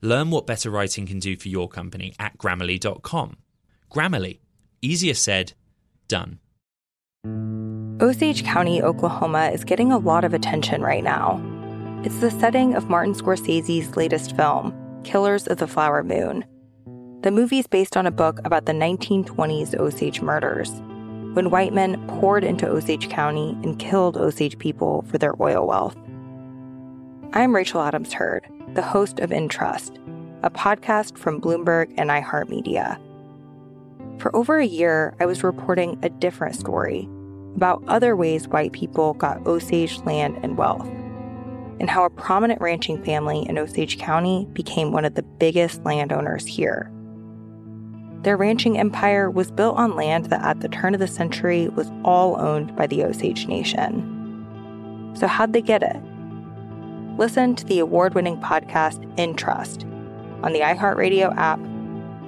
Learn what better writing can do for your company at grammarly.com. Grammarly, easier said, done. Osage County, Oklahoma is getting a lot of attention right now. It's the setting of Martin Scorsese's latest film, Killers of the Flower Moon. The movie is based on a book about the 1920s Osage murders, when white men poured into Osage County and killed Osage people for their oil wealth. I'm Rachel Adams Heard the host of Intrust, a podcast from Bloomberg and iHeartMedia. For over a year, I was reporting a different story about other ways white people got Osage land and wealth, and how a prominent ranching family in Osage County became one of the biggest landowners here. Their ranching empire was built on land that at the turn of the century was all owned by the Osage Nation. So, how'd they get it? Listen to the award winning podcast Intrust on the iHeartRadio app,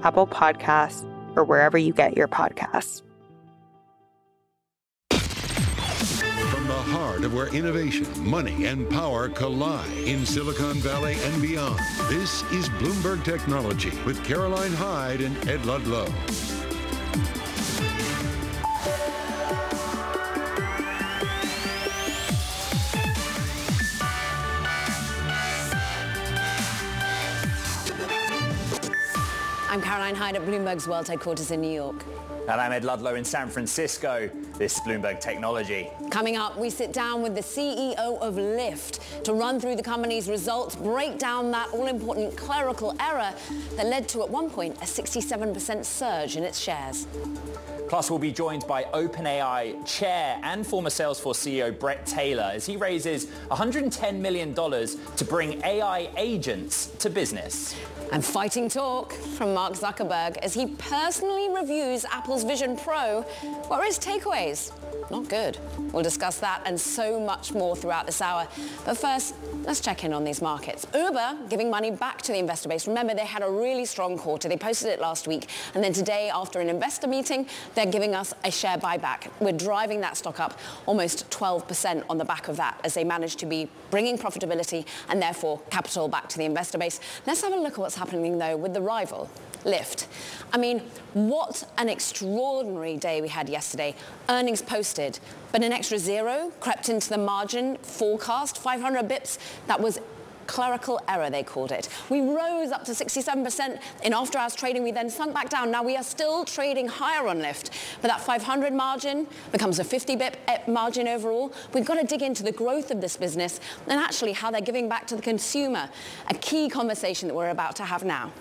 Apple Podcasts, or wherever you get your podcasts. From the heart of where innovation, money, and power collide in Silicon Valley and beyond, this is Bloomberg Technology with Caroline Hyde and Ed Ludlow. Caroline Hyde at Bloomberg's World Headquarters in New York. And I'm Ed Ludlow in San Francisco. This is Bloomberg Technology. Coming up, we sit down with the CEO of Lyft to run through the company's results, break down that all-important clerical error that led to, at one point, a 67% surge in its shares. Plus, we'll be joined by OpenAI chair and former Salesforce CEO Bret Taylor as he raises $110 million to bring AI agents to business. And fighting talk from Mark Zuckerberg as he personally reviews Apple's Vision Pro. What are his takeaways? Not good. We'll discuss that and so much more throughout this hour. But first, let's check in on these markets. Uber giving money back to the investor base. Remember, they had a really strong quarter. They posted it last week. And then today, after an investor meeting, they're giving us a share buyback. We're driving that stock up almost 12% on the back of that as they manage to be bringing profitability and therefore capital back to the investor base. Let's have a look at what's happening, though, with the rival. Lyft. I mean, what an extraordinary day we had yesterday. Earnings posted, but an extra zero crept into the margin forecast, 500 bips. That was clerical error, they called it. We rose up to 67% in after hours trading. We then sunk back down. Now we are still trading higher on Lyft, but that 500 margin becomes a 50 bip margin overall. We've got to dig into the growth of this business and actually how they're giving back to the consumer. A key conversation that we're about to have now.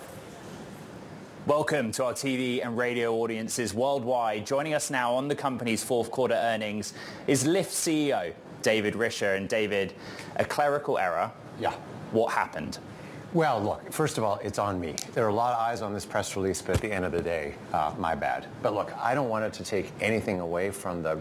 Welcome to our TV and radio audiences worldwide. Joining us now on the company's fourth quarter earnings is Lyft CEO David Risher. And David, a clerical error. Yeah. What happened? Well, look, first of all, it's on me. There are a lot of eyes on this press release, but at the end of the day, uh, my bad. But look, I don't want it to take anything away from the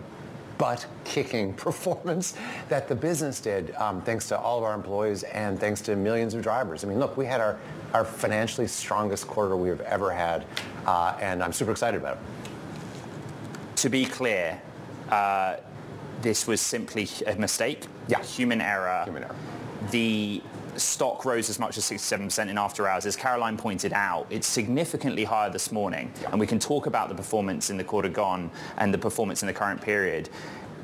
butt-kicking performance that the business did, um, thanks to all of our employees and thanks to millions of drivers. I mean, look, we had our, our financially strongest quarter we have ever had, uh, and I'm super excited about it. To be clear, uh, this was simply a mistake. Yeah. Human error. Human error. The stock rose as much as 67% in after hours. As Caroline pointed out, it's significantly higher this morning. Yeah. And we can talk about the performance in the quarter gone and the performance in the current period.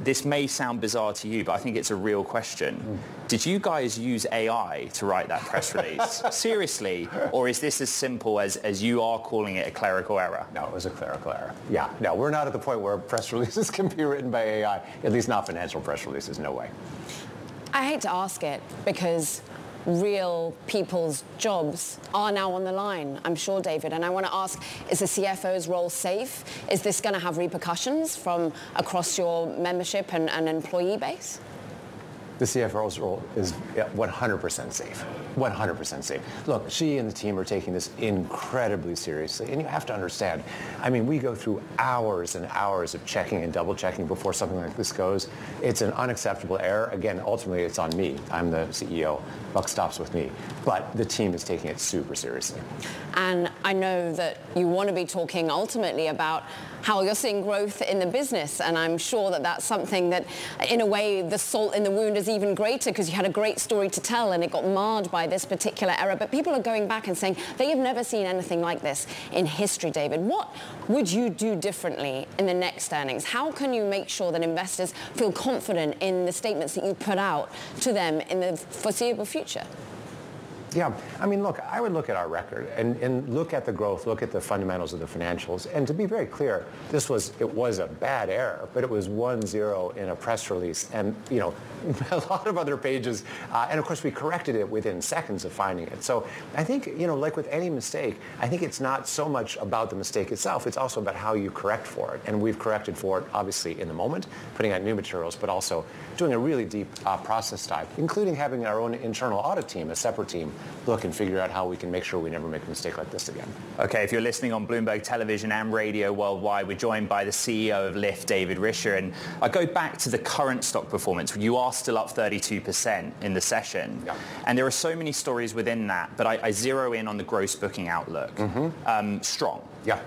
This may sound bizarre to you, but I think it's a real question. Mm. Did you guys use AI to write that press release? Seriously? Or is this as simple as, as you are calling it a clerical error? No, it was a clerical error. Yeah, no, we're not at the point where press releases can be written by AI, at least not financial press releases, no way. I hate to ask it because real people's jobs are now on the line, I'm sure, David. And I want to ask, is the CFO's role safe? Is this going to have repercussions from across your membership and, and employee base? The CFO's role is 100% safe. 100% safe. Look, she and the team are taking this incredibly seriously. And you have to understand, I mean, we go through hours and hours of checking and double checking before something like this goes. It's an unacceptable error. Again, ultimately, it's on me. I'm the CEO. Buck stops with me. But the team is taking it super seriously. And I know that you want to be talking ultimately about how you're seeing growth in the business. And I'm sure that that's something that, in a way, the salt in the wound is even greater because you had a great story to tell and it got marred by this particular error. But people are going back and saying they have never seen anything like this in history, David. What would you do differently in the next earnings? How can you make sure that investors feel confident in the statements that you put out to them in the foreseeable future? Yeah, I mean, look, I would look at our record and, and look at the growth, look at the fundamentals of the financials. And to be very clear, this was, it was a bad error, but it was 1-0 in a press release. And, you know, a lot of other pages. Uh, and of course, we corrected it within seconds of finding it. So I think, you know, like with any mistake, I think it's not so much about the mistake itself. It's also about how you correct for it. And we've corrected for it, obviously, in the moment, putting out new materials, but also doing a really deep uh, process dive, including having our own internal audit team, a separate team, look and figure out how we can make sure we never make a mistake like this again. Okay, if you're listening on Bloomberg Television and radio worldwide, we're joined by the CEO of Lyft, David Risher. And I go back to the current stock performance. You are still up 32% in the session. Yeah. And there are so many stories within that, but I, I zero in on the gross booking outlook. Mm-hmm. Um, strong. Yeah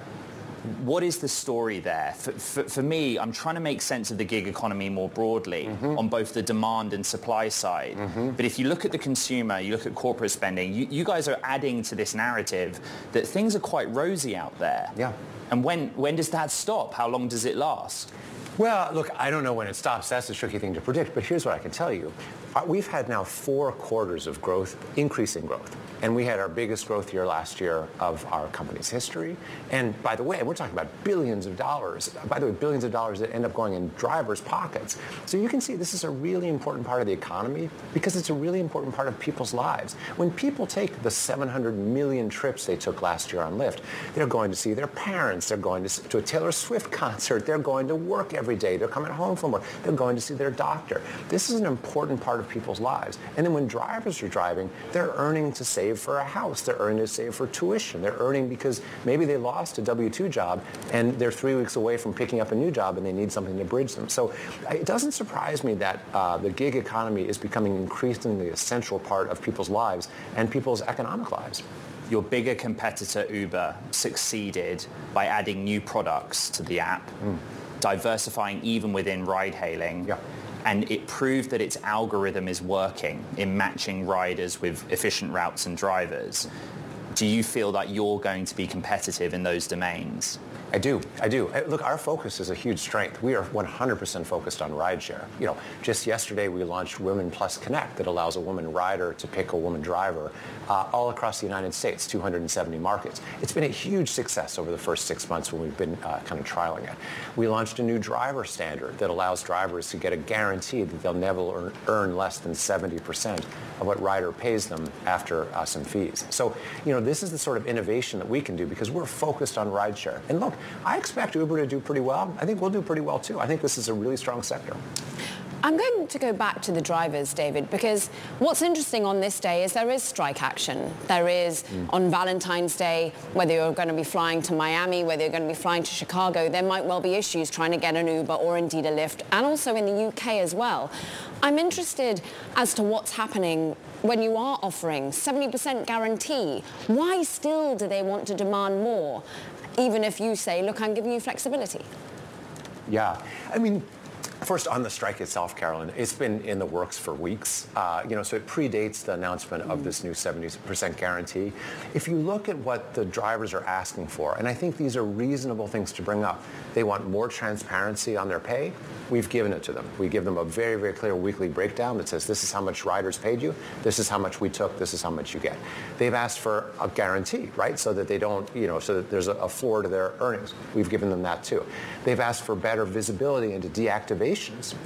what is the story there? For, for, for, me, I'm trying to make sense of the gig economy more broadly mm-hmm. on both the demand and supply side. Mm-hmm. But if you look at the consumer, you look at corporate spending, you, you, guys are adding to this narrative that things are quite rosy out there. Yeah. And when, when does that stop? How long does it last? Well, look, I don't know when it stops. That's a tricky thing to predict. But here's what I can tell you. Uh, we've had now four quarters of growth, increasing growth. And we had our biggest growth year last year of our company's history. And by the way, we're talking about billions of dollars. By the way, billions of dollars that end up going in drivers' pockets. So you can see this is a really important part of the economy because it's a really important part of people's lives. When people take the 700 million trips they took last year on Lyft, they're going to see their parents. They're going to, to a Taylor Swift concert. They're going to work every day. They're coming home from work. They're going to see their doctor. This is an important part of people's lives. And then when drivers are driving, they're earning to save for a house. They're earning to save for tuition. They're earning because maybe they lost a W-2 job and they're three weeks away from picking up a new job and they need something to bridge them. So it doesn't surprise me that uh, the gig economy is becoming increasingly a central part of people's lives and people's economic lives your bigger competitor Uber succeeded by adding new products to the app, mm. diversifying even within ride hailing. Yeah and it proved that its algorithm is working in matching riders with efficient routes and drivers. Do you feel that you're going to be competitive in those domains? I do. I do. Look, our focus is a huge strength. We are 100% focused on rideshare. You know, just yesterday we launched Women Plus Connect that allows a woman rider to pick a woman driver uh, all across the United States, 270 markets. It's been a huge success over the first six months when we've been uh, kind of trialing it. We launched a new driver standard that allows drivers to get a guarantee that they'll never earn, earn less than 70% of what rider pays them after uh, some fees. So, you know, this is the sort of innovation that we can do because we're focused on rideshare. And look, I expect Uber to do pretty well. I think we'll do pretty well too. I think this is a really strong sector. I'm going to go back to the drivers, David, because what's interesting on this day is there is strike action. There is mm. on Valentine's Day, whether you're going to be flying to Miami, whether you're going to be flying to Chicago, there might well be issues trying to get an Uber or indeed a Lyft, and also in the UK as well. I'm interested as to what's happening when you are offering 70% guarantee. Why still do they want to demand more, even if you say, look, I'm giving you flexibility? Yeah, I mean, First, on the strike itself, Caroline, it's been in the works for weeks. Uh, you know, so it predates the announcement of this new 70% guarantee. If you look at what the drivers are asking for, and I think these are reasonable things to bring up, they want more transparency on their pay. We've given it to them. We give them a very, very clear weekly breakdown that says this is how much riders paid you, this is how much we took, this is how much you get. They've asked for a guarantee, right, so that they don't, you know, so that there's a, floor to their earnings. We've given them that too. They've asked for better visibility into deactivation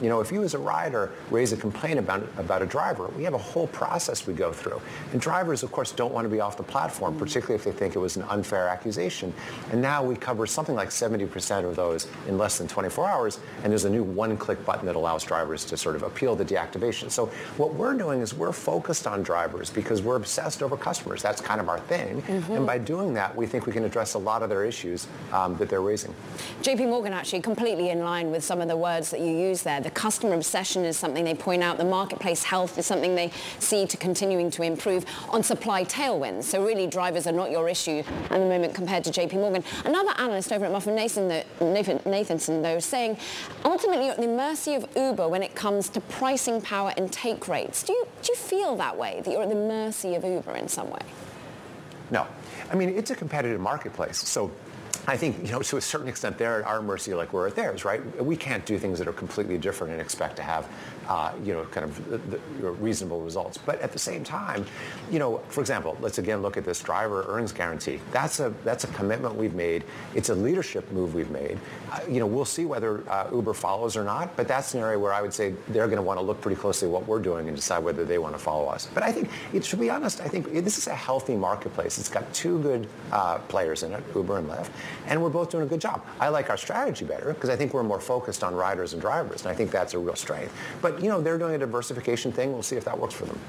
You know, if you as a rider raise a complaint about, about a driver, we have a whole process we go through. And drivers, of course, don't want to be off the platform, particularly if they think it was an unfair accusation. And now we cover something like 70% of those in less than 24 hours. And there's a new one-click button that allows drivers to sort of appeal the deactivation. So what we're doing is we're focused on drivers because we're obsessed over customers. That's kind of our thing. Mm-hmm. And by doing that, we think we can address a lot of their issues um, that they're raising. JP Morgan actually completely in line with some of the words that you use there. The customer obsession is something they point out. The marketplace health is something they see to continuing to improve on supply tailwinds. So really drivers are not your issue at the moment compared to JP Morgan. Another analyst over at MoffettNathanson, though, saying ultimately you're at the mercy of Uber when it comes to pricing power and take rates. Do you, do you feel that way, that you're at the mercy of Uber in some way? No. I mean, it's a competitive marketplace. So I think, you know, to a certain extent, they're at our mercy like we're at theirs, right? We can't do things that are completely different and expect to have uh, you know, kind of the, the, reasonable results. But at the same time, you know, for example, let's again look at this driver earnings guarantee. That's a that's a commitment we've made. It's a leadership move we've made. Uh, you know, we'll see whether uh, Uber follows or not. But that's an area where I would say they're going to want to look pretty closely at what we're doing and decide whether they want to follow us. But I think, to be honest, I think this is a healthy marketplace. It's got two good uh, players in it, Uber and Lyft, and we're both doing a good job. I like our strategy better because I think we're more focused on riders and drivers, and I think that's a real strength. But you know, they're doing a diversification thing. We'll see if that works for them.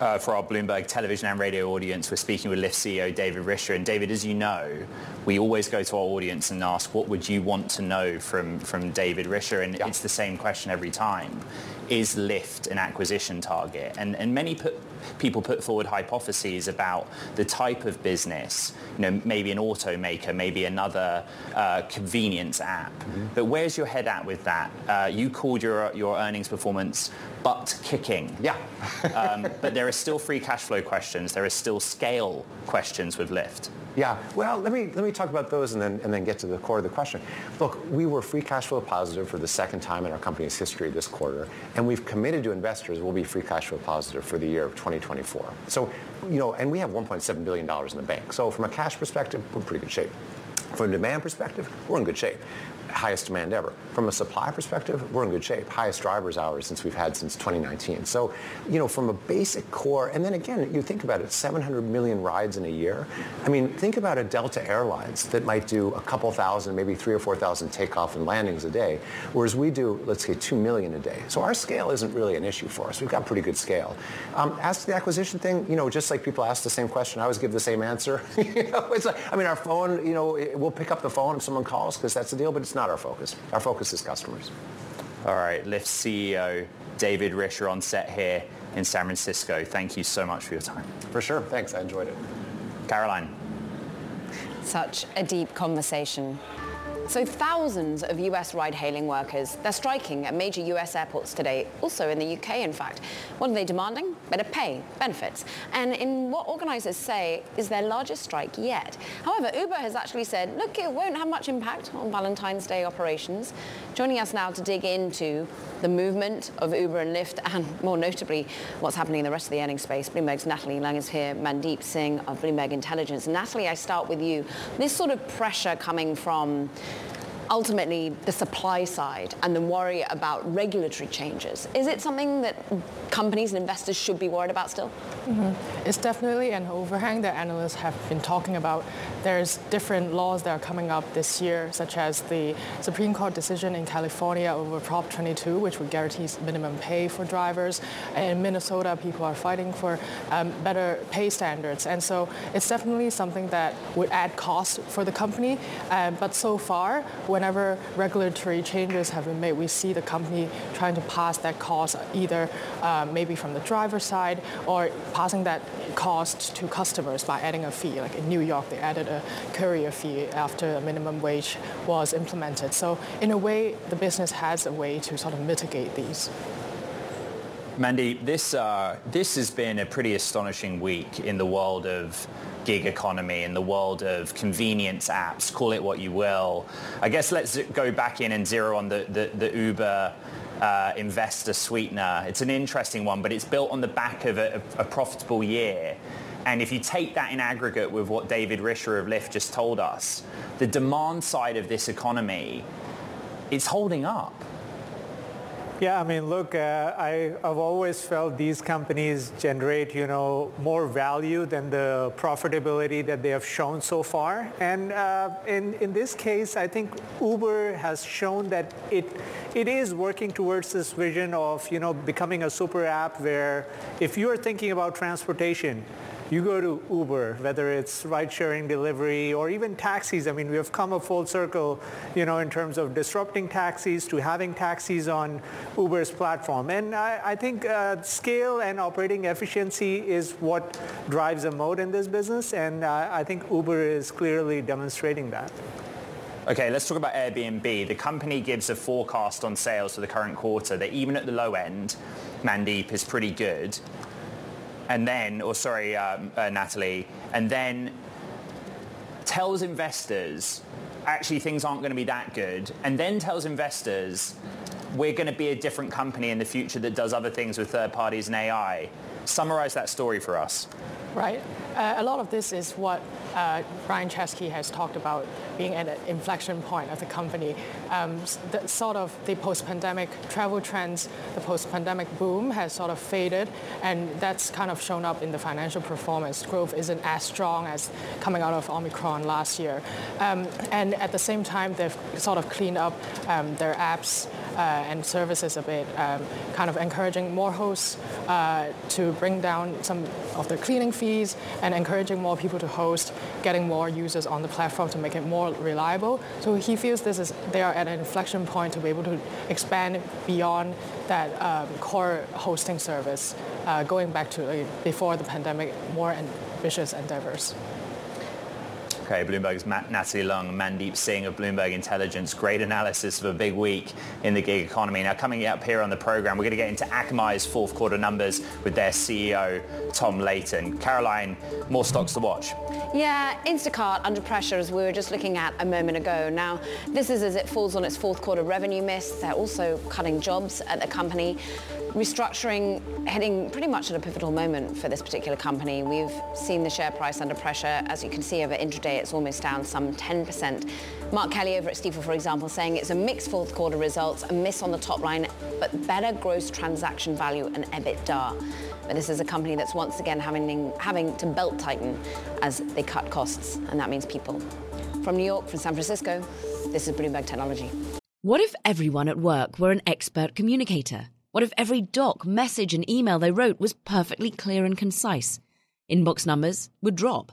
Uh, for our Bloomberg television and radio audience, we're speaking with Lyft CEO David Risher. And David, as you know, we always go to our audience and ask, what would you want to know from, from David Risher? And yeah. it's the same question every time. Is Lyft an acquisition target? And, and many put, people put forward hypotheses about the type of business, you know, maybe an automaker, maybe another uh, convenience app. Mm-hmm. But where's your head at with that? Uh, you called your, your earnings performance butt kicking. Yeah. um, but there are still free cash flow questions. There are still scale questions with Lyft. Yeah, well, let me let me talk about those and then and then get to the core of the question. Look, we were free cash flow positive for the second time in our company's history this quarter, and we've committed to investors we'll be free cash flow positive for the year of 2024. So, you know, and we have 1.7 billion dollars in the bank. So, from a cash perspective, we're in pretty good shape. From a demand perspective, we're in good shape highest demand ever. From a supply perspective, we're in good shape. Highest driver's hours since we've had since 2019. So, you know, from a basic core, and then again, you think about it, 700 million rides in a year. I mean, think about a Delta Airlines that might do a couple thousand, maybe three or 4,000 takeoff and landings a day, whereas we do, let's say, 2 million a day. So our scale isn't really an issue for us. We've got pretty good scale. Um, as to the acquisition thing, you know, just like people ask the same question, I always give the same answer. you know, it's like, I mean, our phone, you know, we'll pick up the phone if someone calls because that's the deal, but it's not not our focus. Our focus is customers. All right, Lyft CEO David Risher on set here in San Francisco. Thank you so much for your time. For sure. Thanks. I enjoyed it. Caroline. Such a deep conversation. So thousands of US ride-hailing workers, they're striking at major US airports today, also in the UK in fact. What are they demanding? Better pay, benefits, and in what organizers say is their largest strike yet. However, Uber has actually said, look, it won't have much impact on Valentine's Day operations. Joining us now to dig into the movement of Uber and Lyft and more notably what's happening in the rest of the earnings space. Bloomberg's Natalie Lang is here, Mandeep Singh of Bloomberg Intelligence. Natalie, I start with you. This sort of pressure coming from ultimately the supply side and the worry about regulatory changes. Is it something that companies and investors should be worried about still? Mm-hmm. It's definitely an overhang that analysts have been talking about. There's different laws that are coming up this year, such as the Supreme Court decision in California over Prop 22, which would guarantee minimum pay for drivers. In Minnesota, people are fighting for um, better pay standards. And so it's definitely something that would add cost for the company. Um, but so far, whenever regulatory changes have been made, we see the company trying to pass that cost either uh, maybe from the driver side or passing that cost to customers by adding a fee. Like in New York, they added a courier fee after a minimum wage was implemented. So in a way, the business has a way to sort of mitigate these. Mandy, this, uh, this has been a pretty astonishing week in the world of gig economy, in the world of convenience apps, call it what you will. I guess let's go back in and zero on the, the, the Uber uh, investor sweetener. It's an interesting one, but it's built on the back of a, a profitable year. And if you take that in aggregate with what David Risher of Lyft just told us, the demand side of this economy, it's holding up. Yeah, I mean, look, uh, I, have always felt these companies generate, you know, more value than the profitability that they have shown so far. And uh, in, in this case, I think Uber has shown that it, it is working towards this vision of, you know, becoming a super app where if you're thinking about transportation, you go to Uber, whether it's ride-sharing delivery or even taxis. I mean, we have come a full circle, you know, in terms of disrupting taxis to having taxis on Uber's platform. And I, I think uh, scale and operating efficiency is what drives a moat in this business. And uh, I think Uber is clearly demonstrating that. Okay, let's talk about Airbnb. The company gives a forecast on sales for the current quarter that even at the low end, Mandeep is pretty good and then, or sorry, um, uh, Natalie, and then tells investors actually things aren't going to be that good, and then tells investors we're going to be a different company in the future that does other things with third parties and AI. Summarize that story for us. Right. Uh, a lot of this is what uh, Brian Chesky has talked about being at an inflection point of the company. Um, the, sort of the post-pandemic travel trends, the post-pandemic boom has sort of faded, and that's kind of shown up in the financial performance. Growth isn't as strong as coming out of Omicron last year. Um, and at the same time, they've sort of cleaned up um, their apps and services a bit, um, kind of encouraging more hosts uh, to bring down some of the cleaning fees and encouraging more people to host, getting more users on the platform to make it more reliable. So he feels this is they are at an inflection point to be able to expand beyond that um, core hosting service, uh, going back to uh, before the pandemic, more ambitious endeavors. Okay, Bloomberg's Matt, Natalie Leung, Mandeep Singh of Bloomberg Intelligence. Great analysis of a big week in the gig economy. Now, coming up here on the program, we're going to get into Akamai's fourth quarter numbers with their CEO, Tom Leighton. Caroline, more stocks to watch. Yeah, Instacart under pressure as we were just looking at a moment ago. Now, this is as it falls on its fourth quarter revenue miss. They're also cutting jobs at the company restructuring heading pretty much at a pivotal moment for this particular company. We've seen the share price under pressure. As you can see over intraday, it's almost down some 10%. Mark Kelley over at Stifel, for example, saying it's a mixed fourth quarter results, a miss on the top line, but better gross transaction value and EBITDA. But this is a company that's once again having, having to belt tighten as they cut costs, and that means people. From New York, from San Francisco, this is Bloomberg Technology. What if everyone at work were an expert communicator? What if every doc, message, and email they wrote was perfectly clear and concise? Inbox numbers would drop,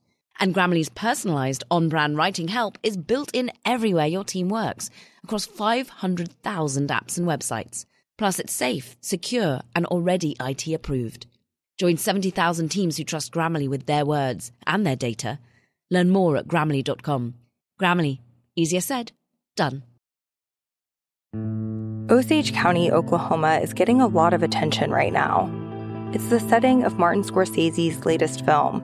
And Grammarly's personalized on brand writing help is built in everywhere your team works across 500,000 apps and websites. Plus, it's safe, secure, and already IT approved. Join 70,000 teams who trust Grammarly with their words and their data. Learn more at grammarly.com. Grammarly, easier said, done. Osage County, Oklahoma is getting a lot of attention right now. It's the setting of Martin Scorsese's latest film,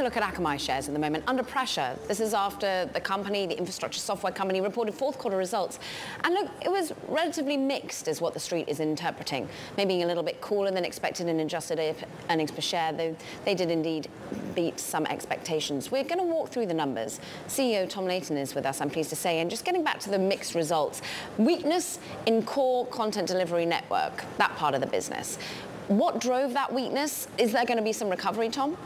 A look at Akamai shares at the moment, under pressure. This is after the company, the infrastructure software company, reported fourth quarter results. And look, it was relatively mixed is what the street is interpreting. Maybe a little bit cooler than expected in adjusted earnings per share, though they did indeed beat some expectations. We're going to walk through the numbers. CEO Tom Leighton is with us, I'm pleased to say. And just getting back to the mixed results, weakness in core content delivery network, that part of the business. What drove that weakness? Is there going to be some recovery, Tom?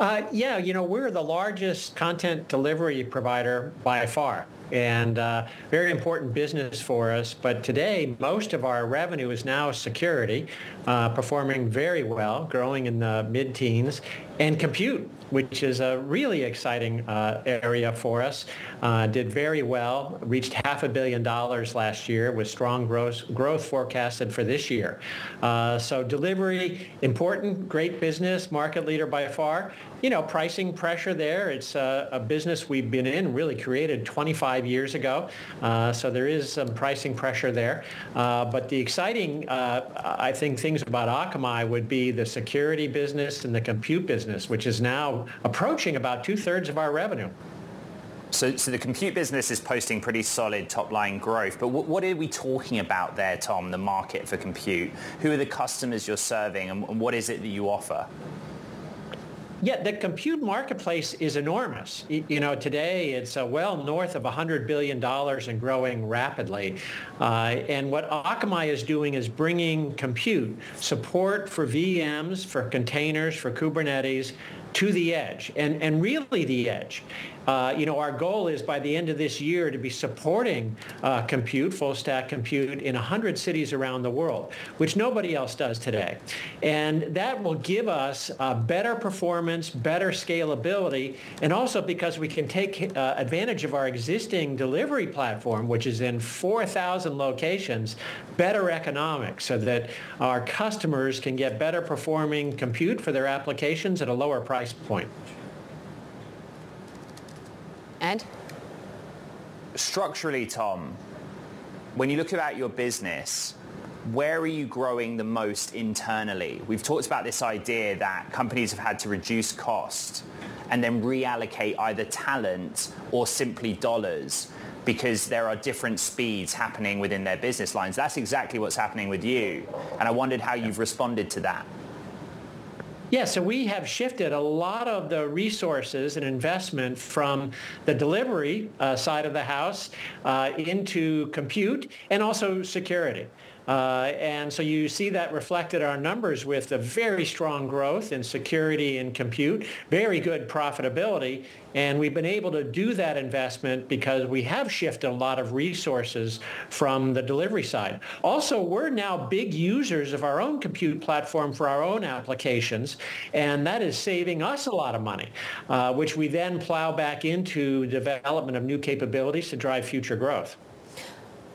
Uh, yeah, you know, we're the largest content delivery provider by far and uh, very important business for us. But today, most of our revenue is now security, uh, performing very well, growing in the mid-teens, and compute, which is a really exciting uh, area for us. Uh, did very well, reached half a billion dollars last year with strong growth, growth forecasted for this year. Uh, so delivery, important, great business, market leader by far. You know, pricing pressure there. It's a, a business we've been in, really created 25 years ago. Uh, so there is some pricing pressure there. Uh, but the exciting, uh, I think, things about Akamai would be the security business and the compute business, which is now approaching about two-thirds of our revenue. So, so the compute business is posting pretty solid top-line growth, but what, what, are we talking about there, Tom, the market for compute? Who are the customers you're serving, and, and what is it that you offer? Yeah, the compute marketplace is enormous. You know, today it's uh, well north of $100 billion and growing rapidly. Uh, and what Akamai is doing is bringing compute, support for VMs, for containers, for Kubernetes, to the edge and, and really the edge. Uh, you know, our goal is by the end of this year to be supporting uh, compute, full stack compute in 100 cities around the world, which nobody else does today. And that will give us uh, better performance, better scalability, and also because we can take uh, advantage of our existing delivery platform, which is in 4,000 locations, better economics so that our customers can get better performing compute for their applications at a lower price point. Ed? Structurally, Tom, when you look at your business, where are you growing the most internally? We've talked about this idea that companies have had to reduce cost and then reallocate either talent or simply dollars because there are different speeds happening within their business lines. That's exactly what's happening with you. And I wondered how you've responded to that. Yeah, so we have shifted a lot of the resources and investment from the delivery uh, side of the house uh, into compute and also security. Uh, and so you see that reflected our numbers with a very strong growth in security and compute, very good profitability. And we've been able to do that investment because we have shifted a lot of resources from the delivery side. Also, we're now big users of our own compute platform for our own applications, and that is saving us a lot of money, uh, which we then plow back into development of new capabilities to drive future growth.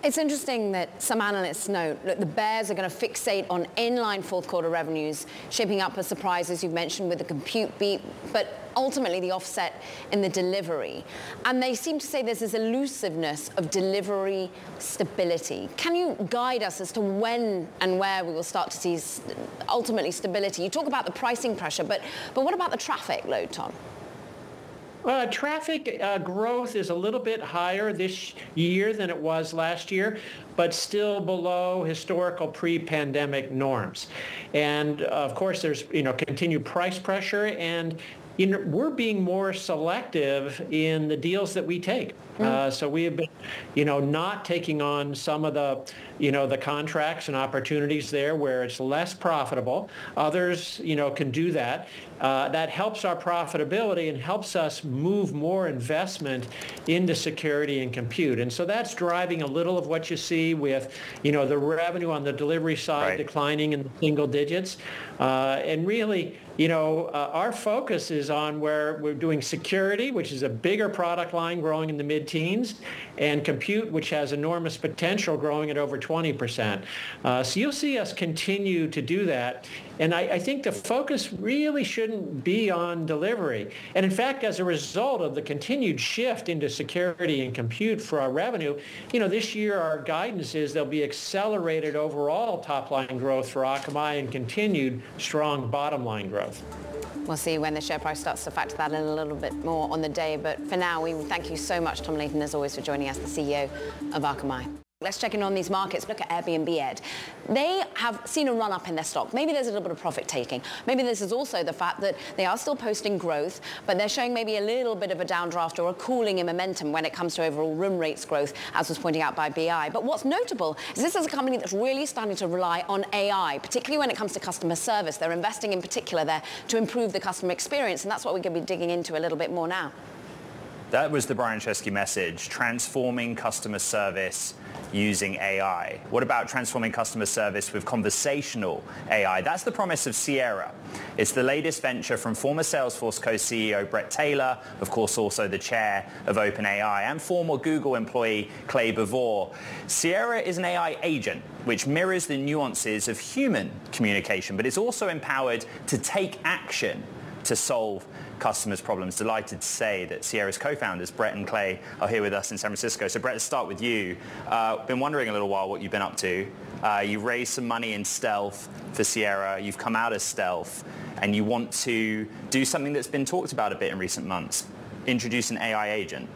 It's interesting that some analysts note that the bears are going to fixate on inline fourth quarter revenues, shaping up as surprises you've mentioned with the compute beat, but ultimately the offset in the delivery. And they seem to say there's this elusiveness of delivery stability. Can you guide us as to when and where we will start to see ultimately stability? You talk about the pricing pressure, but, but what about the traffic load, Tom? Uh, traffic uh, growth is a little bit higher this year than it was last year, but still below historical pre-pandemic norms. And uh, of course, there's you know continued price pressure, and you know, we're being more selective in the deals that we take. Mm. Uh, so we have been, you know, not taking on some of the, you know, the contracts and opportunities there where it's less profitable. Others, you know, can do that. Uh, that helps our profitability and helps us move more investment into security and compute. And so that's driving a little of what you see with, you know, the revenue on the delivery side right. declining in the single digits. Uh, and really, you know, uh, our focus is on where we're doing security, which is a bigger product line growing in the mid-teens, and compute, which has enormous potential growing at over 20%. Uh, so you'll see us continue to do that. And I, I, think the focus really shouldn't be on delivery. And in fact, as a result of the continued shift into security and compute for our revenue, you know, this year our guidance is there'll be accelerated overall top line growth for Akamai and continued strong bottom line growth. We'll see when the share price starts to factor that in a little bit more on the day. But for now, we thank you so much, Tom Leighton, as always, for joining us, the CEO of Akamai. Let's check in on these markets. Look at Airbnb, Ed. They have seen a run up in their stock. Maybe there's a little bit of profit taking. Maybe this is also the fact that they are still posting growth, but they're showing maybe a little bit of a downdraft or a cooling in momentum when it comes to overall room rates growth, as was pointing out by BI. But what's notable is this is a company that's really starting to rely on AI, particularly when it comes to customer service. They're investing in particular there to improve the customer experience, and that's what we're going to be digging into a little bit more now. That was the Brian Chesky message, transforming customer service using AI. What about transforming customer service with conversational AI? That's the promise of Sierra. It's the latest venture from former Salesforce co-CEO Bret Taylor, of course also the chair of OpenAI, and former Google employee Clay Bavor. Sierra is an AI agent which mirrors the nuances of human communication, but it's also empowered to take action to solve customers' problems. Delighted to say that Sierra's co-founders, Bret and Clay, are here with us in San Francisco. So Bret, let's start with you. Uh, been wondering a little while what you've been up to. Uh, you raised some money in stealth for Sierra. You've come out of stealth and you want to do something that's been talked about a bit in recent months, introduce an AI agent.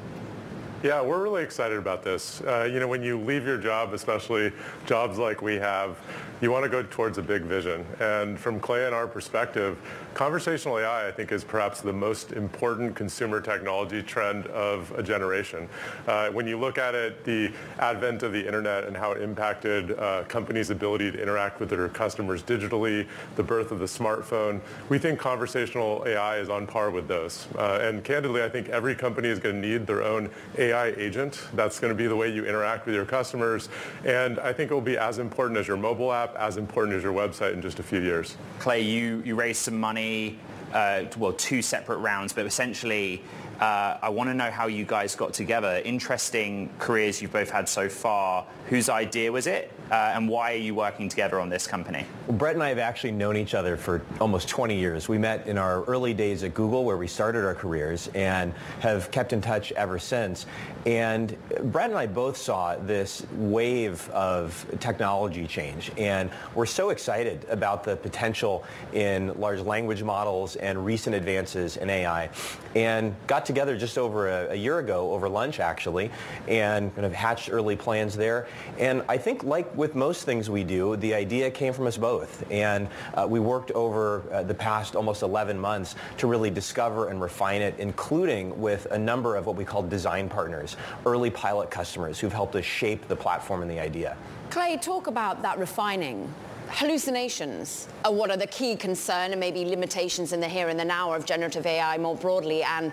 Yeah, we're really excited about this. Uh, you know, when you leave your job, especially jobs like we have, you want to go towards a big vision. And from Clay and our perspective, conversational AI, I think, is perhaps the most important consumer technology trend of a generation. Uh, when you look at it, the advent of the internet and how it impacted uh, companies' ability to interact with their customers digitally, the birth of the smartphone, we think conversational AI is on par with those. Uh, and candidly, I think every company is going to need their own AI agent. That's going to be the way you interact with your customers. And I think it will be as important as your mobile app app as important as your website in just a few years. Clay, you, you raised some money, uh, well, two separate rounds, but essentially uh, I want to know how you guys got together. Interesting careers you've both had so far. Whose idea was it? Uh, and why are you working together on this company? Well, Bret and I have actually known each other for almost 20 years. We met in our early days at Google where we started our careers and have kept in touch ever since. And Bret and I both saw this wave of technology change and we're so excited about the potential in large language models and recent advances in AI and got together just over a, a year ago over lunch actually and kind of hatched early plans there. And I think like with most things we do, the idea came from us both. And uh, we worked over uh, the past almost 11 months to really discover and refine it, including with a number of what we call design partners, early pilot customers who've helped us shape the platform and the idea. Clay, talk about that refining hallucinations are what are the key concern and maybe limitations in the here and the now of generative AI more broadly and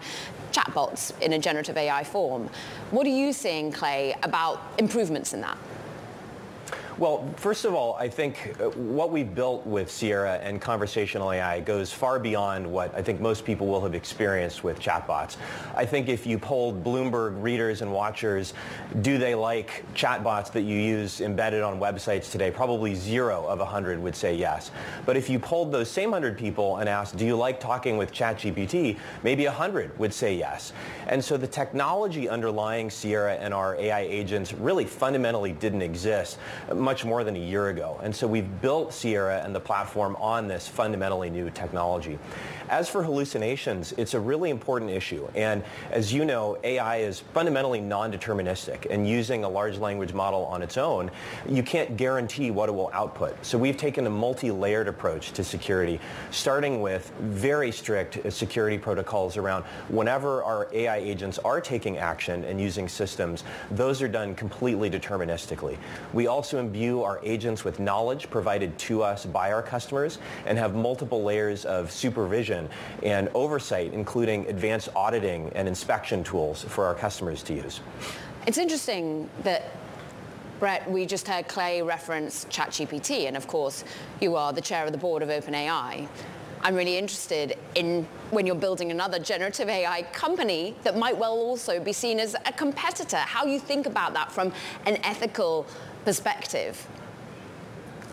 chatbots in a generative AI form. What are you seeing, Clay, about improvements in that? Well, first of all, I think uh, what we've built with Sierra and conversational AI goes far beyond what I think most people will have experienced with chatbots. I think if you polled Bloomberg readers and watchers, do they like chatbots that you use embedded on websites today? Probably zero of 100 would say yes. But if you polled those same 100 people and asked, do you like talking with ChatGPT? Maybe 100 would say yes. And so the technology underlying Sierra and our AI agents really fundamentally didn't exist much more than a year ago. And so we've built Sierra and the platform on this fundamentally new technology. As for hallucinations, it's a really important issue. And as you know, AI is fundamentally non-deterministic. And using a large language model on its own, you can't guarantee what it will output. So we've taken a multi-layered approach to security, starting with very strict security protocols around whenever our AI agents are taking action and using systems, those are done completely deterministically. We also imbue our agents with knowledge provided to us by our customers and have multiple layers of supervision and oversight, including advanced auditing and inspection tools for our customers to use. It's interesting that Bret, we just heard Clay reference ChatGPT, and of course, you are the chair of the board of OpenAI. I'm really interested in when you're building another generative AI company that might well also be seen as a competitor, how you think about that from an ethical perspective.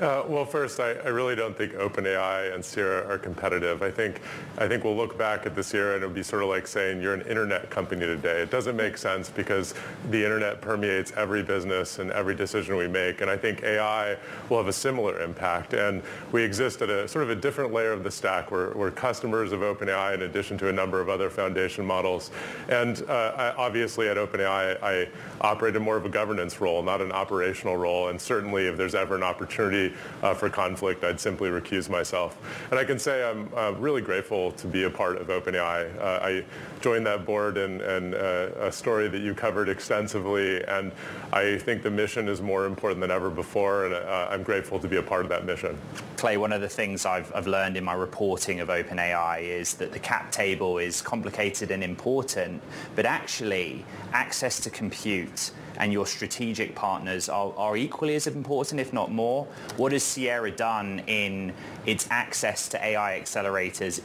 Uh, well, first, I, I, really don't think OpenAI and Sierra are competitive. I think, I think we'll look back at this year and it'll be sort of like saying you're an internet company today. It doesn't make sense because the internet permeates every business and every decision we make. And I think AI will have a similar impact. And we exist at a sort of a different layer of the stack. We're, we're customers of OpenAI in addition to a number of other foundation models. And uh, I, obviously at OpenAI, I operate in more of a governance role, not an operational role. And certainly if there's ever an opportunity uh, for conflict, I'd simply recuse myself. And I can say I'm uh, really grateful to be a part of OpenAI. Uh, I joined that board and, uh, a story that you covered extensively, and I think the mission is more important than ever before, and uh, I'm grateful to be a part of that mission. Clay, one of the things I've, I've learned in my reporting of OpenAI is that the cap table is complicated and important, but actually access to compute and your strategic partners are, are equally as important, if not more. What has Sierra done in its access to AI accelerators,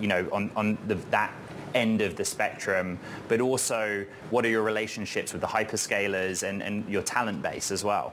you know, on, on the, that end of the spectrum, but also what are your relationships with the hyperscalers and, and your talent base as well?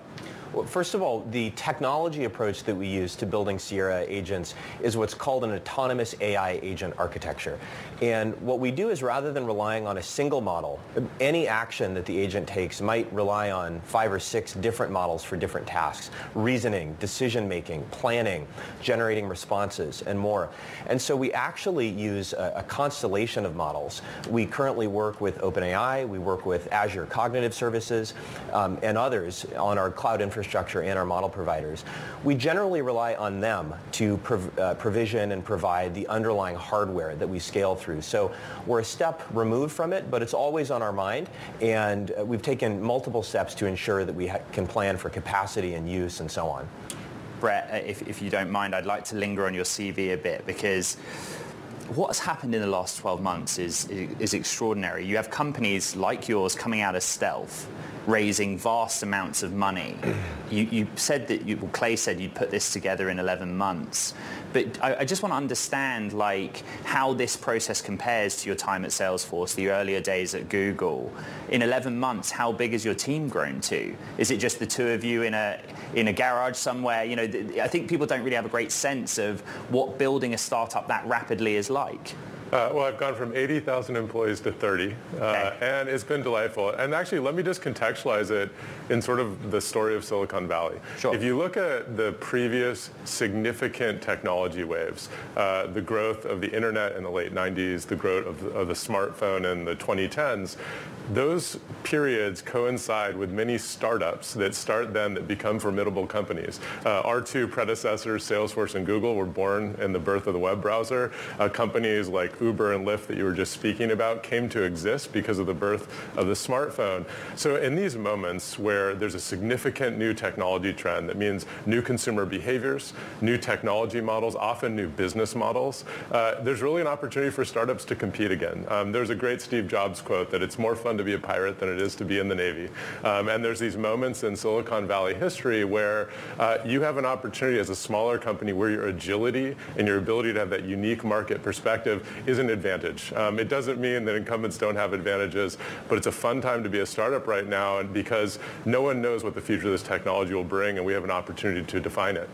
Well, first of all, the technology approach that we use to building Sierra agents is what's called an autonomous AI agent architecture. And what we do is rather than relying on a single model, any action that the agent takes might rely on five or six different models for different tasks, reasoning, decision making, planning, generating responses, and more. And so we actually use a, a constellation of models. We currently work with OpenAI, we work with Azure Cognitive Services, um, and others on our cloud infrastructure infrastructure and our model providers, we generally rely on them to prov- uh, provision and provide the underlying hardware that we scale through. So we're a step removed from it, but it's always on our mind, and uh, we've taken multiple steps to ensure that we can plan for capacity and use and so on. Bret, uh, if, if you don't mind, I'd like to linger on your CV a bit because what's happened in the last 12 months is, is extraordinary. You have companies like yours coming out of stealth raising vast amounts of money. You, you said that, you, well, Clay said you'd put this together in 11 months. But I, I, just want to understand like how this process compares to your time at Salesforce, the earlier days at Google. In 11 months, how big has your team grown to? Is it just the two of you in a, in a garage somewhere? You know, I think people don't really have a great sense of what building a startup that rapidly is like. Uh, well, I've gone from 80,000 employees to 30, uh, okay. and it's been delightful. And actually, let me just contextualize it in sort of the story of Silicon Valley. Sure. If you look at the previous significant technology waves, uh, the growth of the internet in the late 90s, the growth of the, of the smartphone in the 2010s, those periods coincide with many startups that start then that become formidable companies. Uh, our two predecessors, Salesforce and Google, were born in the birth of the web browser. Uh, companies like Uber and Lyft that you were just speaking about came to exist because of the birth of the smartphone. So in these moments where there's a significant new technology trend that means new consumer behaviors, new technology models, often new business models, uh, there's really an opportunity for startups to compete again. Um, there's a great Steve Jobs quote that it's more fun to be a pirate than it is to be in the Navy. Um, and there's these moments in Silicon Valley history where uh, you have an opportunity as a smaller company where your agility and your ability to have that unique market perspective is an advantage. Um, it doesn't mean that incumbents don't have advantages, but it's a fun time to be a startup right now and because no one knows what the future of this technology will bring and we have an opportunity to define it.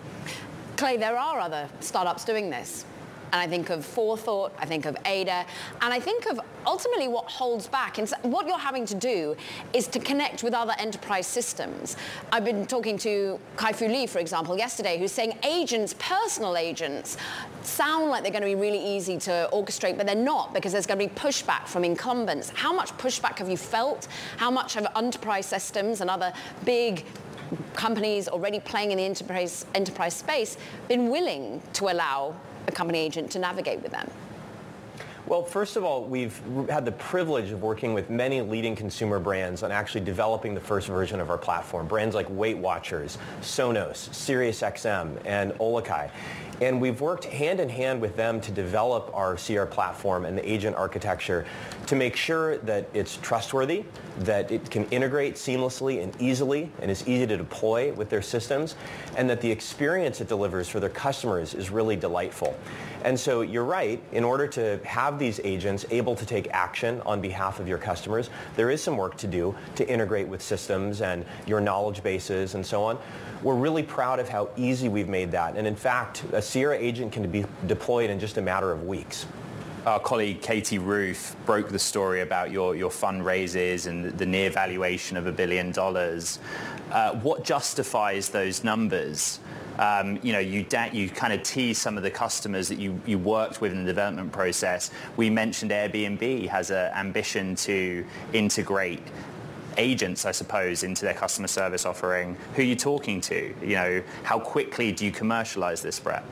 Clay, there are other startups doing this and I think of Forethought, I think of Ada, and I think of ultimately what holds back. And what you're having to do is to connect with other enterprise systems. I've been talking to Kai-Fu Lee, for example, yesterday, who's saying agents, personal agents, sound like they're going to be really easy to orchestrate, but they're not because there's going to be pushback from incumbents. How much pushback have you felt? How much have enterprise systems and other big companies already playing in the enterprise, enterprise space been willing to allow a company agent to navigate with them? Well, first of all, we've had the privilege of working with many leading consumer brands on actually developing the first version of our platform. Brands like Weight Watchers, Sonos, SiriusXM, and OluKai. And we've worked hand in hand with them to develop our Sierra platform and the agent architecture to make sure that it's trustworthy, that it can integrate seamlessly and easily and is easy to deploy with their systems, and that the experience it delivers for their customers is really delightful. And so you're right, in order to have these agents able to take action on behalf of your customers, there is some work to do to integrate with systems and your knowledge bases and so on. We're really proud of how easy we've made that. And in fact, a Sierra agent can be deployed in just a matter of weeks our colleague Katie Roof broke the story about your, your fundraisers and the, the near valuation of a billion dollars. Uh, what justifies those numbers? Um, you know, you, you kind of tease some of the customers that you, you worked with in the development process. We mentioned Airbnb has an ambition to integrate agents, I suppose, into their customer service offering. Who are you talking to? You know, how quickly do you commercialize this, Bret?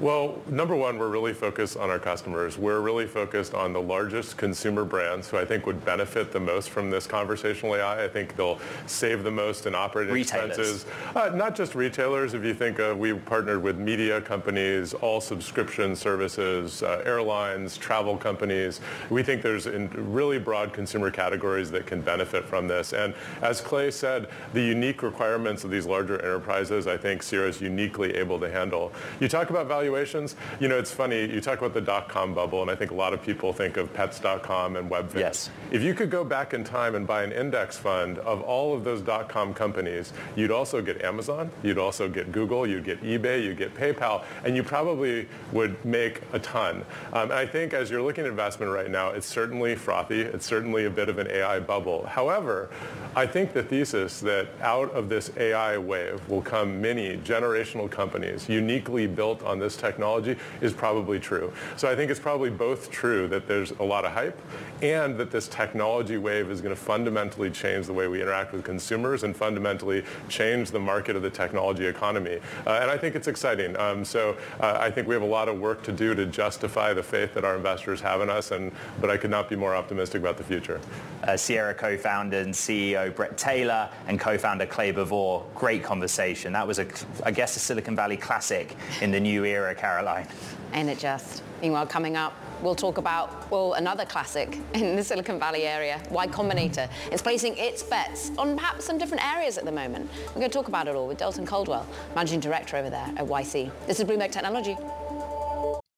Well, number one, we're really focused on our customers. We're really focused on the largest consumer brands who I think would benefit the most from this conversational AI. I think they'll save the most in operating retailers. expenses. Uh, not just retailers. If you think of, we partnered with media companies, all subscription services, uh, airlines, travel companies. We think there's really broad consumer categories that can benefit from this. And as Clay said, the unique requirements of these larger enterprises, I think Sierra is uniquely able to handle. You talk about value valuations, you know, it's funny, you talk about the dot-com bubble, and I think a lot of people think of pets.com and Webvan. Yes. If you could go back in time and buy an index fund of all of those dot-com companies, you'd also get Amazon, you'd also get Google, you'd get eBay, you'd get PayPal, and you probably would make a ton. Um, I think as you're looking at investment right now, it's certainly frothy. It's certainly a bit of an AI bubble. However, I think the thesis that out of this AI wave will come many generational companies uniquely built on this technology is probably true. So I think it's probably both true that there's a lot of hype and that this technology wave is going to fundamentally change the way we interact with consumers and fundamentally change the market of the technology economy. Uh, and I think it's exciting. Um, so uh, I think we have a lot of work to do to justify the faith that our investors have in us, and, but I could not be more optimistic about the future. Uh, Sierra co-founder and CEO Bret Taylor and co-founder Clay Bavor, great conversation. That was, a, I guess, a Silicon Valley classic in the new era, Caroline. Ain't it just? Meanwhile, coming up, we'll talk about, well, another classic in the Silicon Valley area, Y Combinator. It's placing its bets on perhaps some different areas at the moment. We're going to talk about it all with Dalton Caldwell, Managing Director over there at YC. This is Bloomberg Technology.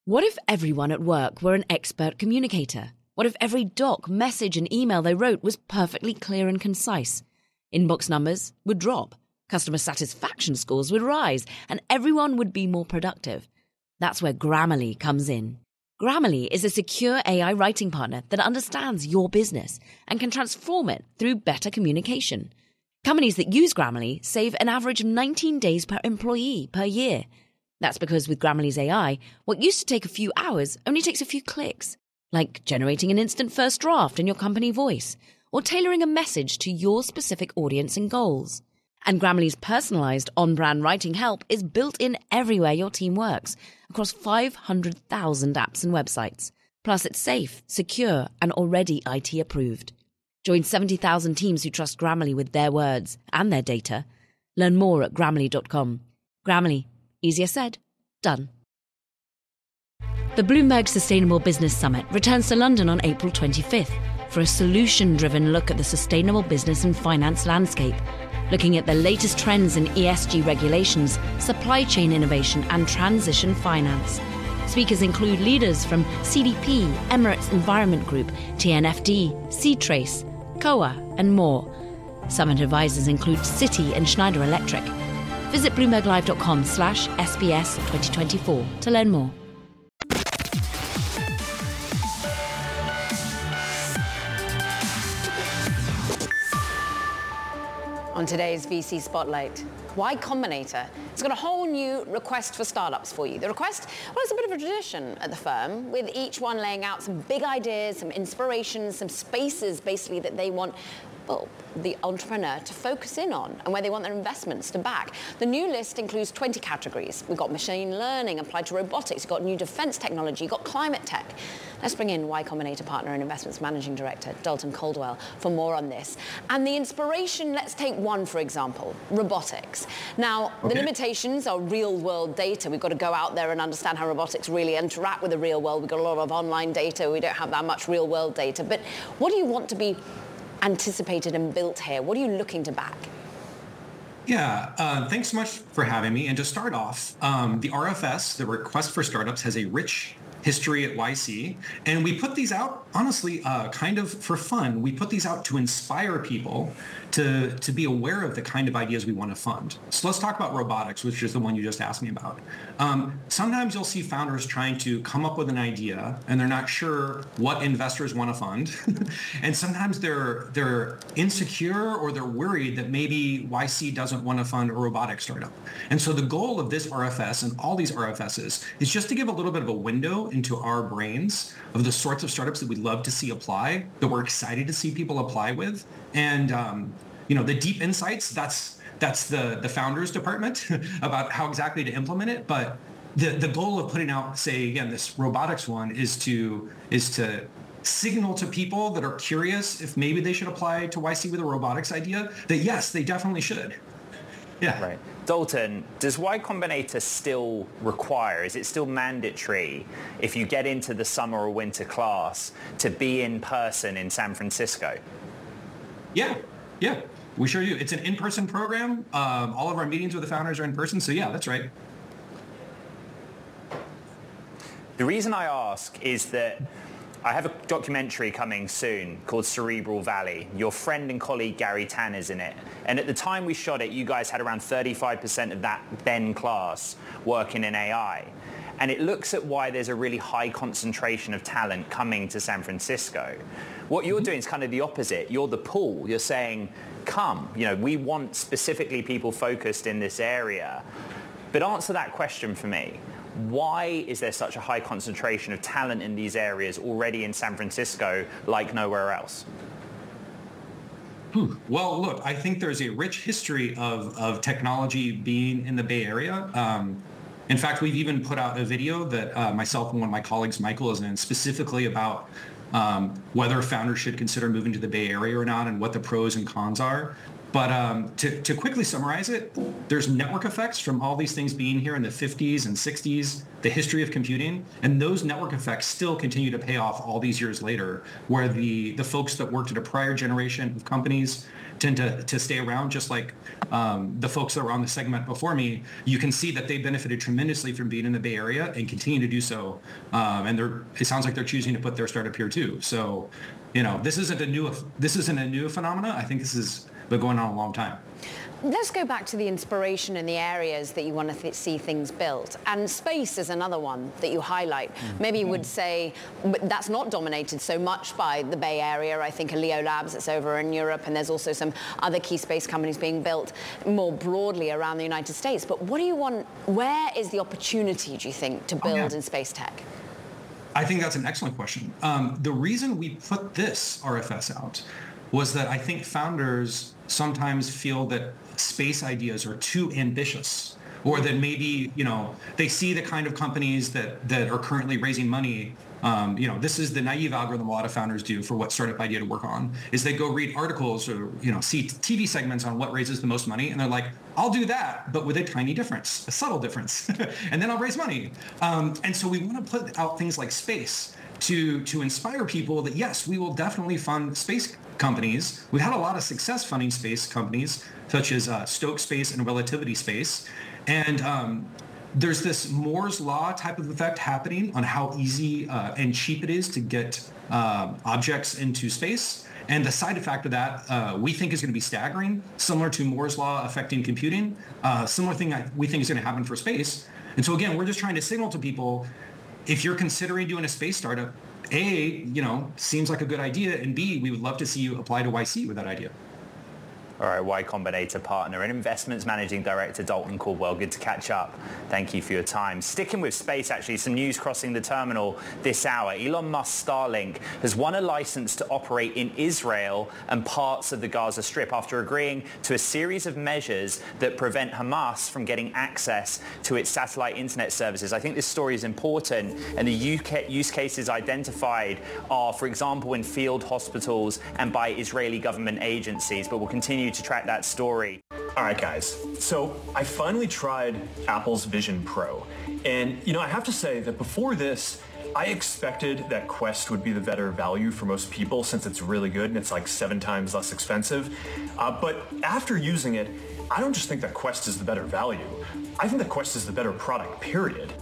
What if everyone at work were an expert communicator? What if every doc, message, and email they wrote was perfectly clear and concise? Inbox numbers would drop, customer satisfaction scores would rise, and everyone would be more productive. That's where Grammarly comes in. Grammarly is a secure AI writing partner that understands your business and can transform it through better communication. Companies that use Grammarly save an average of 19 days per employee per year. That's because with Grammarly's AI, what used to take a few hours only takes a few clicks, like generating an instant first draft in your company voice or tailoring a message to your specific audience and goals. And Grammarly's personalized on brand writing help is built in everywhere your team works across 500,000 apps and websites. Plus, it's safe, secure, and already IT approved. Join 70,000 teams who trust Grammarly with their words and their data. Learn more at grammarly.com. Grammarly, easier said, done. The Bloomberg Sustainable Business Summit returns to London on April 25th for a solution driven look at the sustainable business and finance landscape looking at the latest trends in ESG regulations, supply chain innovation, and transition finance. Speakers include leaders from CDP, Emirates Environment Group, TNFD, Seatrace, COA, and more. Summit advisors include Citi and Schneider Electric. Visit bloomberglive.com slash SBS 2024 to learn more. On today's VC Spotlight, Y Combinator? It's got a whole new request for startups for you. The request, well, it's a bit of a tradition at the firm, with each one laying out some big ideas, some inspirations, some spaces basically that they want the entrepreneur to focus in on and where they want their investments to back. The new list includes 20 categories. We've got machine learning applied to robotics, we've got new defense technology, you've got climate tech. Let's bring in Y Combinator partner and investments managing director, Dalton Caldwell, for more on this. And the inspiration, let's take one, for example, robotics. Now, okay. the limitations are real world data. We've got to go out there and understand how robotics really interact with the real world. We've got a lot of online data. We don't have that much real world data. But what do you want to be anticipated and built here? What are you looking to back? Yeah, uh, thanks so much for having me. And to start off, um, the RFS, the Request for Startups, has a rich history at YC. And we put these out, honestly, uh, kind of for fun. We put these out to inspire people to, to be aware of the kind of ideas we want to fund. So let's talk about robotics, which is the one you just asked me about. Um, sometimes you'll see founders trying to come up with an idea and they're not sure what investors want to fund. and sometimes they're, they're insecure or they're worried that maybe YC doesn't want to fund a robotic startup. And so the goal of this RFS and all these RFSs is just to give a little bit of a window into our brains of the sorts of startups that we'd love to see apply, that we're excited to see people apply with. And, um, you know, the deep insights, that's, that's the, the founders department about how exactly to implement it. But the, the goal of putting out, say, again, this robotics one is to, is to signal to people that are curious if maybe they should apply to YC with a robotics idea that yes, they definitely should. Yeah. Right. Dalton, does Y Combinator still require, is it still mandatory if you get into the summer or winter class to be in person in San Francisco? Yeah, yeah, we sure do. It's an in-person program. Um, all of our meetings with the founders are in person. So yeah, that's right. The reason I ask is that I have a documentary coming soon called Cerebral Valley. Your friend and colleague Garry Tan's in it. And at the time we shot it, you guys had around 35% of that then class working in AI. And it looks at why there's a really high concentration of talent coming to San Francisco. What you're mm-hmm. doing is kind of the opposite. You're the pool. You're saying, come, you know, we want specifically people focused in this area. But answer that question for me why is there such a high concentration of talent in these areas already in San Francisco like nowhere else? Hmm. Well, look, I think there's a rich history of, of technology being in the Bay Area. Um, in fact, we've even put out a video that uh, myself and one of my colleagues, Michael, is in specifically about um, whether founders should consider moving to the Bay Area or not and what the pros and cons are. But um, to, to quickly summarize it, there's network effects from all these things being here in the 50s and 60s, the history of computing, and those network effects still continue to pay off all these years later, where the, the folks that worked at a prior generation of companies tend to, to stay around, just like um, the folks that were on the segment before me. You can see that they benefited tremendously from being in the Bay Area and continue to do so. Um, and they're, it sounds like they're choosing to put their startup here too. So, you know, this isn't a new, this isn't a new phenomena. I think this is been going on a long time. Let's go back to the inspiration and the areas that you want to th- see things built. And space is another one that you highlight. Mm. Maybe you would say that's not dominated so much by the Bay Area. I think a Leo Labs that's over in Europe, and there's also some other key space companies being built more broadly around the United States. But what do you want, where is the opportunity, do you think, to build oh, yeah. in space tech? I think that's an excellent question. Um, the reason we put this RFS out was that I think founders sometimes feel that space ideas are too ambitious or that maybe you know they see the kind of companies that that are currently raising money. Um, you know this is the naive algorithm a lot of founders do for what startup idea to work on is they go read articles or you know see tv segments on what raises the most money and they're like i'll do that but with a tiny difference a subtle difference. And then i'll raise money. Um, and so we want to put out things like space to to inspire people that yes we will definitely fund space companies. We've had a lot of success funding space companies, such as uh, Stoke Space and Relativity Space. And um, there's this Moore's Law type of effect happening on how easy uh, and cheap it is to get uh, objects into space. And the side effect of that, uh, we think is going to be staggering, similar to Moore's Law affecting computing. Uh, similar thing we think is going to happen for space. And so again, we're just trying to signal to people, if you're considering doing a space startup, a, you know, seems like a good idea, and B, we would love to see you apply to YC with that idea. Right, Y Combinator partner and investments managing director Dalton Caldwell. Good to catch up. Thank you for your time. Sticking with space, actually, some news crossing the terminal this hour. Elon Musk Starlink has won a license to operate in Israel and parts of the Gaza Strip after agreeing to a series of measures that prevent Hamas from getting access to its satellite internet services. I think this story is important and the UK use cases identified are, for example, in field hospitals and by Israeli government agencies, but we'll continue to track that story. All right, guys. So I finally tried Apple's Vision Pro. And, you know, I have to say that before this, I expected that Quest would be the better value for most people since it's really good and it's like seven times less expensive. Uh, but after using it, I don't just think that Quest is the better value. I think that Quest is the better product, period.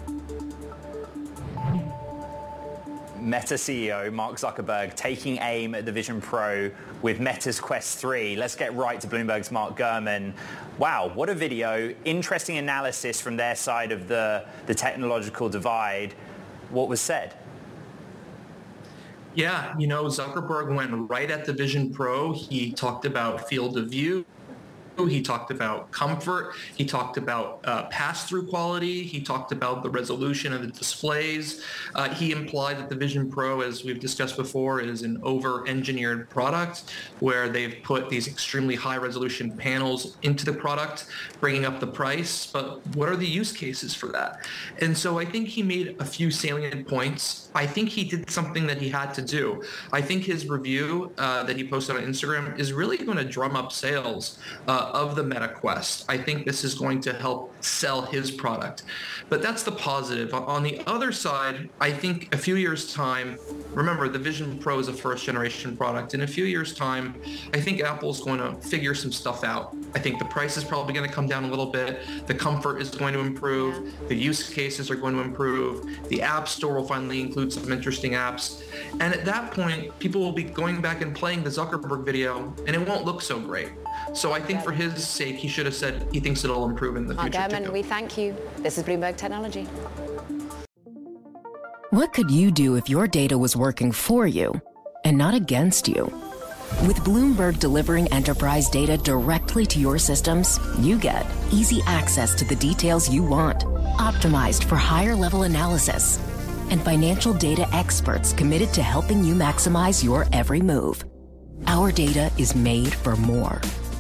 Meta CEO Mark Zuckerberg taking aim at the Vision Pro with Meta's Quest 3. Let's get right to Bloomberg's Mark Gurman. Wow, what a video. Interesting analysis from their side of the, the technological divide. What was said? Yeah, you know, Zuckerberg went right at the Vision Pro. He talked about field of view. He talked about comfort. He talked about uh, pass-through quality. He talked about the resolution of the displays. Uh, he implied that the Vision Pro, as we've discussed before, is an over-engineered product where they've put these extremely high-resolution panels into the product, bringing up the price. But what are the use cases for that? And so I think he made a few salient points. I think he did something that he had to do. I think his review uh, that he posted on Instagram is really going to drum up sales uh, of the Meta Quest. I think this is going to help sell his product. But that's the positive. On the other side, I think a few years time, remember the Vision Pro is a first generation product. In a few years time, I think Apple's going to figure some stuff out. I think the price is probably going to come down a little bit. The comfort is going to improve. The use cases are going to improve. The App Store will finally include some interesting apps. And at that point, people will be going back and playing the Zuckerberg video and it won't look so great. So I think for his sake, he should have said he thinks it'll improve in the Mark future. Gurman, we thank you. This is Bloomberg Technology. What could you do if your data was working for you and not against you? With Bloomberg delivering enterprise data directly to your systems, you get easy access to the details you want, optimized for higher level analysis, and financial data experts committed to helping you maximize your every move. Our data is made for more